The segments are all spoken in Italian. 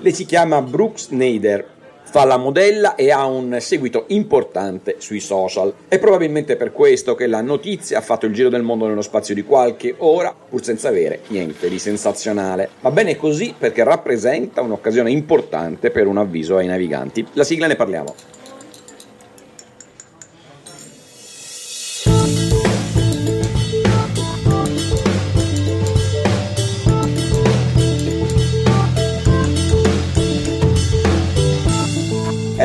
Lei si chiama Brooke Snyder, fa la modella e ha un seguito importante sui social. È probabilmente per questo che la notizia ha fatto il giro del mondo nello spazio di qualche ora, pur senza avere niente di sensazionale. Va bene così perché rappresenta un'occasione importante per un avviso ai naviganti. La sigla ne parliamo.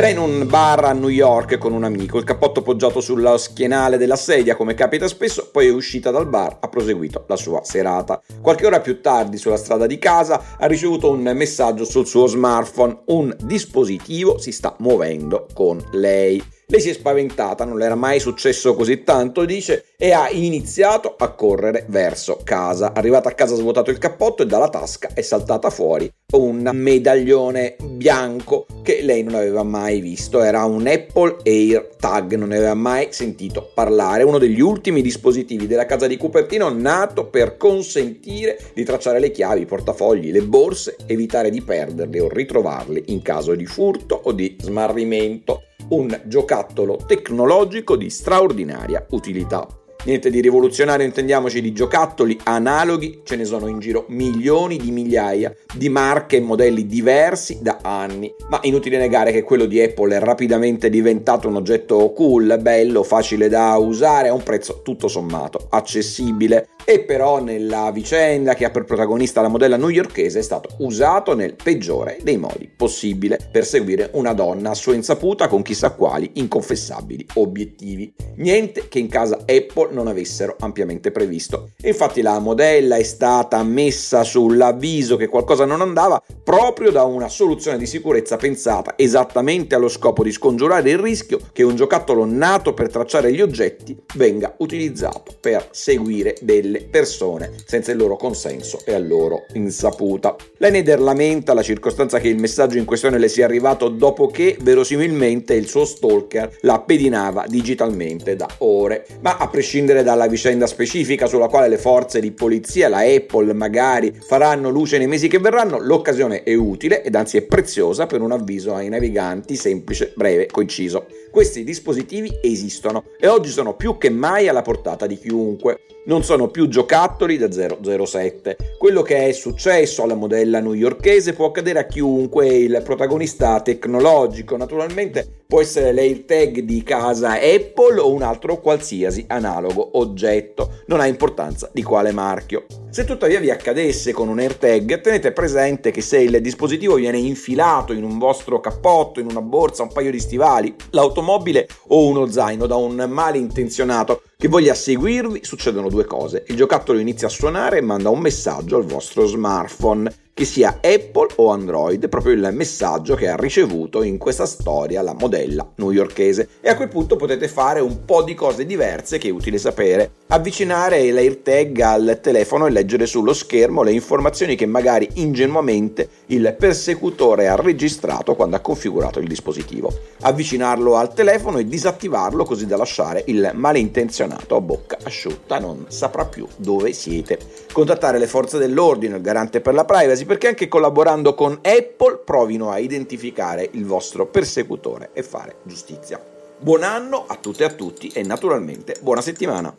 Era in un bar a New York con un amico, il cappotto poggiato sullo schienale della sedia, come capita spesso, poi è uscita dal bar, ha proseguito la sua serata. Qualche ora più tardi, sulla strada di casa, ha ricevuto un messaggio sul suo smartphone. Un dispositivo si sta muovendo con lei. Lei si è spaventata, non le era mai successo così tanto, dice, e ha iniziato a correre verso casa. Arrivata a casa ha svuotato il cappotto e dalla tasca è saltata fuori un medaglione bianco che lei non aveva mai visto. Era un Apple AirTag, non ne aveva mai sentito parlare. Uno degli ultimi dispositivi della casa di Cupertino nato per consentire di tracciare le chiavi, i portafogli, le borse, evitare di perderli o ritrovarli in caso di furto o di smarrimento un giocattolo tecnologico di straordinaria utilità. Niente di rivoluzionario, intendiamoci di giocattoli analoghi, ce ne sono in giro milioni di migliaia di marche e modelli diversi da anni, ma inutile negare che quello di Apple è rapidamente diventato un oggetto cool, bello, facile da usare a un prezzo tutto sommato accessibile. E però nella vicenda che ha per protagonista la modella newyorkese è stato usato nel peggiore dei modi possibile per seguire una donna a sua insaputa con chissà quali inconfessabili obiettivi. Niente che in casa Apple non avessero ampiamente previsto. Infatti la modella è stata messa sull'avviso che qualcosa non andava proprio da una soluzione di sicurezza pensata esattamente allo scopo di scongiurare il rischio che un giocattolo nato per tracciare gli oggetti venga utilizzato per seguire delle persone senza il loro consenso e a loro insaputa. Leneder lamenta la circostanza che il messaggio in questione le sia arrivato dopo che verosimilmente il suo stalker la pedinava digitalmente da ore, ma a prescindere prescindere dalla vicenda specifica sulla quale le forze di polizia, la Apple magari, faranno luce nei mesi che verranno, l'occasione è utile ed anzi è preziosa per un avviso ai naviganti semplice, breve, conciso. Questi dispositivi esistono e oggi sono più che mai alla portata di chiunque. Non sono più giocattoli da 007. Quello che è successo alla modella newyorkese può accadere a chiunque, il protagonista tecnologico naturalmente può essere l'AirTag di casa Apple o un altro qualsiasi analogo oggetto, non ha importanza di quale marchio. Se tuttavia vi accadesse con un AirTag, tenete presente che se il dispositivo viene infilato in un vostro cappotto, in una borsa, un paio di stivali, l'automobile o uno zaino da un malintenzionato che voglia seguirvi, succedono due cose. Il giocattolo inizia a suonare e manda un messaggio al vostro smartphone che sia Apple o Android, proprio il messaggio che ha ricevuto in questa storia la modella newyorkese. E a quel punto potete fare un po' di cose diverse che è utile sapere. Avvicinare l'AirTag al telefono e leggere sullo schermo le informazioni che magari ingenuamente il persecutore ha registrato quando ha configurato il dispositivo. Avvicinarlo al telefono e disattivarlo così da lasciare il malintenzionato a bocca asciutta, non saprà più dove siete. Contattare le forze dell'ordine, il garante per la privacy, perché anche collaborando con Apple provino a identificare il vostro persecutore e fare giustizia. Buon anno a tutte e a tutti e naturalmente buona settimana.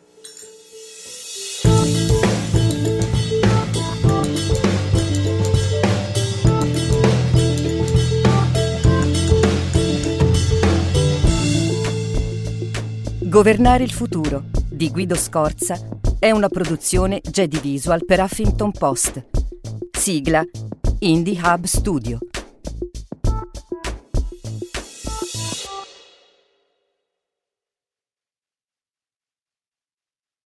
Governare il futuro di Guido Scorza è una produzione Jedi Visual per Huffington Post. Sigla Indie Hub Studio.